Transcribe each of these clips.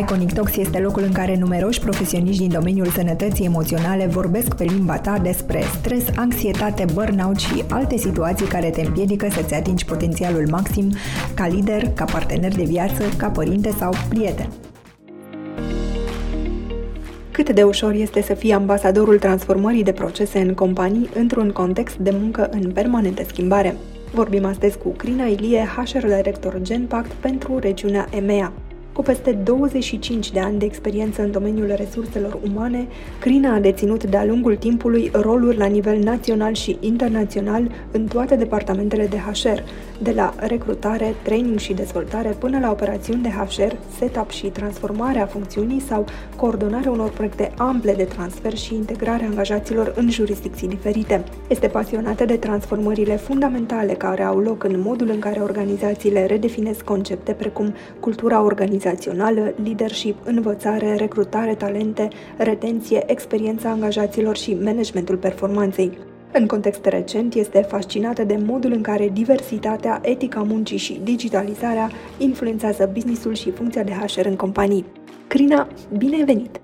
Iconic Talks este locul în care numeroși profesioniști din domeniul sănătății emoționale vorbesc pe limba ta despre stres, anxietate, burnout și alte situații care te împiedică să-ți atingi potențialul maxim ca lider, ca partener de viață, ca părinte sau prieten. Cât de ușor este să fii ambasadorul transformării de procese în companii într-un context de muncă în permanentă schimbare. Vorbim astăzi cu Crina Ilie, HR Director Genpact pentru regiunea EMEA. Cu peste 25 de ani de experiență în domeniul resurselor umane, Crina a deținut de-a lungul timpului roluri la nivel național și internațional în toate departamentele de HR, de la recrutare, training și dezvoltare până la operațiuni de HR, setup și transformare a funcțiunii sau coordonarea unor proiecte ample de transfer și integrare a angajaților în jurisdicții diferite. Este pasionată de transformările fundamentale care au loc în modul în care organizațiile redefinesc concepte precum cultura organizației organizațională, leadership, învățare, recrutare talente, retenție, experiența angajaților și managementul performanței. În context recent, este fascinată de modul în care diversitatea, etica muncii și digitalizarea influențează businessul și funcția de HR în companii. Crina, bine ai venit!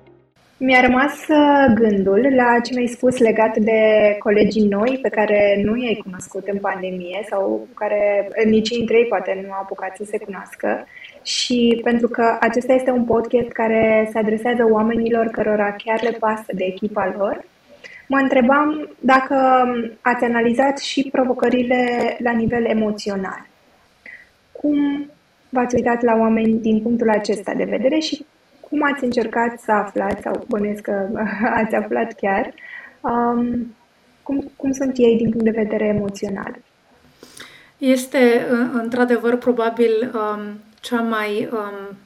Mi-a rămas uh, gândul la ce mi-ai spus legat de colegii noi pe care nu i-ai cunoscut în pandemie sau cu care nici între ei poate nu au apucat să se cunoască și pentru că acesta este un podcast care se adresează oamenilor cărora chiar le pasă de echipa lor, mă întrebam dacă ați analizat și provocările la nivel emoțional. Cum v-ați uitat la oameni din punctul acesta de vedere și cum ați încercat să aflați, sau bănuiesc că ați aflat chiar, um, cum, cum sunt ei din punct de vedere emoțional? Este, într-adevăr, probabil um, cea mai um,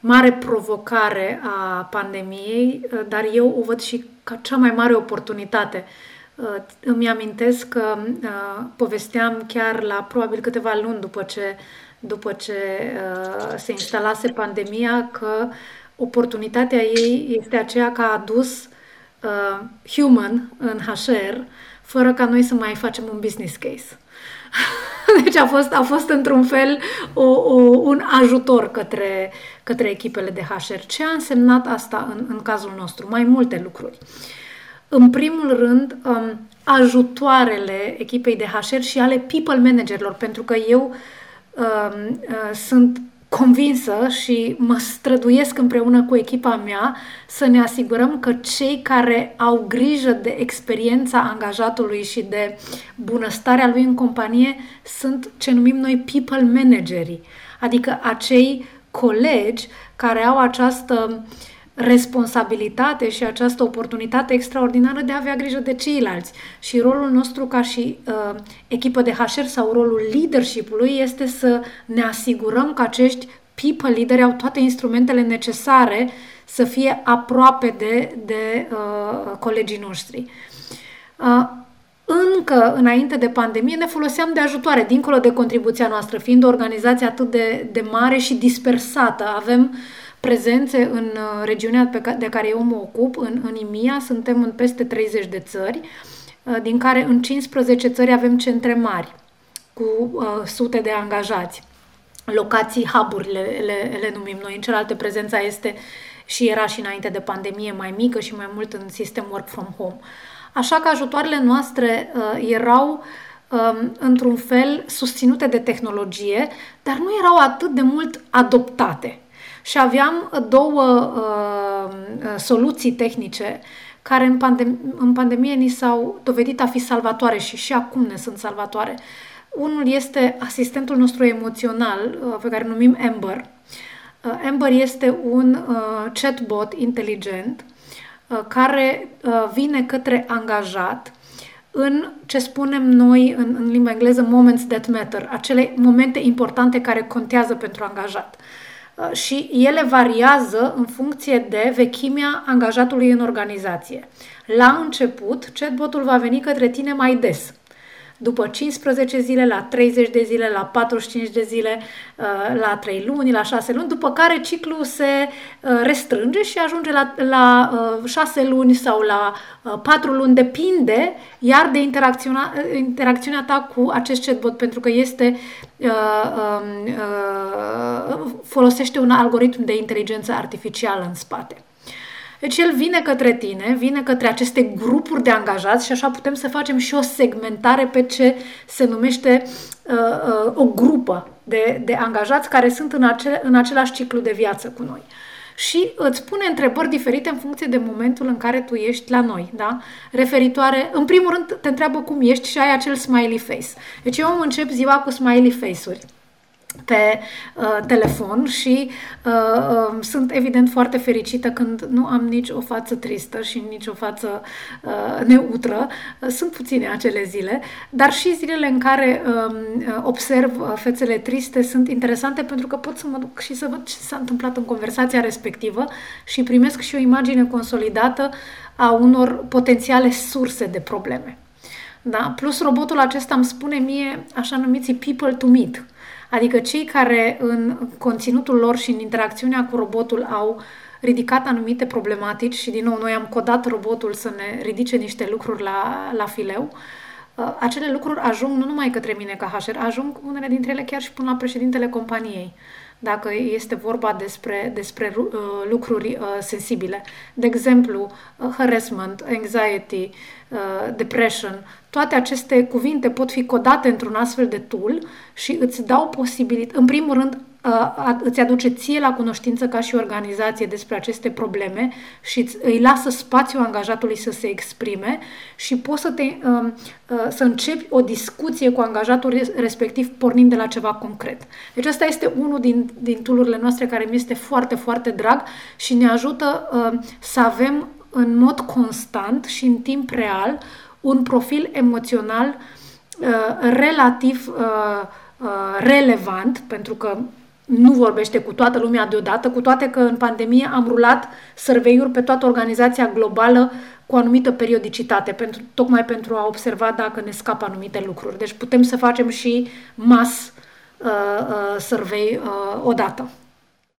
mare provocare a pandemiei, uh, dar eu o văd și ca cea mai mare oportunitate. Uh, îmi amintesc că uh, povesteam chiar la probabil câteva luni după ce, după ce uh, se instalase pandemia că oportunitatea ei este aceea că a adus uh, human în HR fără ca noi să mai facem un business case. Deci a fost, a fost într-un fel o, o, un ajutor către, către echipele de HR. Ce a însemnat asta în, în cazul nostru? Mai multe lucruri. În primul rând, um, ajutoarele echipei de HR și ale people managerilor, pentru că eu um, uh, sunt convinsă și mă străduiesc împreună cu echipa mea să ne asigurăm că cei care au grijă de experiența angajatului și de bunăstarea lui în companie sunt ce numim noi people managerii, adică acei colegi care au această uh, responsabilitate și această oportunitate extraordinară de a avea grijă de ceilalți. Și rolul nostru ca și uh, echipă de HR sau rolul leadership-ului este să ne asigurăm că acești people leaderi au toate instrumentele necesare să fie aproape de, de uh, colegii noștri. Uh, încă înainte de pandemie ne foloseam de ajutoare, dincolo de contribuția noastră, fiind o organizație atât de, de mare și dispersată. Avem uh, prezențe în uh, regiunea pe de care eu mă ocup, în, în IMIA, suntem în peste 30 de țări, uh, din care în 15 țări avem centre mari cu uh, sute de angajați. Locații, hub le, le, le numim noi. În celelalte prezența este și era și înainte de pandemie mai mică și mai mult în sistem work from home. Așa că ajutoarele noastre uh, erau um, într-un fel susținute de tehnologie, dar nu erau atât de mult adoptate și aveam două uh, soluții tehnice care în, pandem- în pandemie ni s-au dovedit a fi salvatoare și și acum ne sunt salvatoare. Unul este asistentul nostru emoțional, uh, pe care îl numim Amber. Uh, Amber este un uh, chatbot inteligent uh, care uh, vine către angajat în ce spunem noi în, în limba engleză moments that matter, acele momente importante care contează pentru angajat. Uh, Uh, și ele variază în funcție de vechimea angajatului în organizație. La început, chatbotul va veni către tine mai des. După 15 zile, la 30 de zile, la 45 de zile, uh, la 3 luni, la 6 luni, după care ciclul se uh, restrânge și ajunge la, la 6 luni sau la 4 luni, depinde iar de interacțiunea, interacțiunea ta cu acest chatbot, pentru că este um, folosește un algoritm de inteligență artificială în spate. Deci el vine către tine, vine către aceste grupuri de angajați și așa putem să facem și o segmentare pe ce se numește uh, uh, o grupă de, de angajați care sunt în, ace, în același ciclu de viață cu noi. Și îți pune întrebări diferite în funcție de momentul în care tu ești la noi, da? Referitoare, în primul rând te întreabă cum ești și ai acel smiley face. Deci eu încep ziua cu smiley face-uri pe uh, telefon și uh, uh, sunt evident foarte fericită când nu am nici o față tristă și nici o față uh, neutră. Uh, sunt puține acele zile, dar și zilele în care um, uh, observ fețele triste sunt interesante pentru că pot să mă duc și să văd ce s-a întâmplat în conversația respectivă și primesc și o imagine consolidată a unor potențiale surse de probleme. Da? Plus robotul acesta îmi spune mie așa numiții people to meet. Adică cei care în conținutul lor și în interacțiunea cu robotul au ridicat anumite problematici și din nou noi am codat robotul să ne ridice niște lucruri la, la fileu, uh, acele lucruri ajung nu numai către mine ca HR, ajung unele dintre ele chiar și până la președintele companiei dacă este vorba despre, despre uh, lucruri uh, sensibile. De exemplu, uh, harassment, anxiety, uh, depression, toate aceste cuvinte pot fi codate într-un astfel de tool și îți dau posibilitate, în primul rând, îți aduce ție la cunoștință ca și organizație despre aceste probleme și îți lasă spațiu angajatului să se exprime și poți să, te, um, să începi o discuție cu angajatul respectiv pornind de la ceva concret. Deci asta este unul din, din tool noastre care mi este foarte, foarte drag și ne ajută um, să avem în mod constant și în timp real un profil emoțional uh, relativ uh, uh, relevant, pentru că nu vorbește cu toată lumea deodată, cu toate că în pandemie am rulat survey pe toată organizația globală cu o anumită periodicitate, pentru, tocmai pentru a observa dacă ne scapă anumite lucruri. Deci putem să facem și mass uh, uh, survey uh, odată.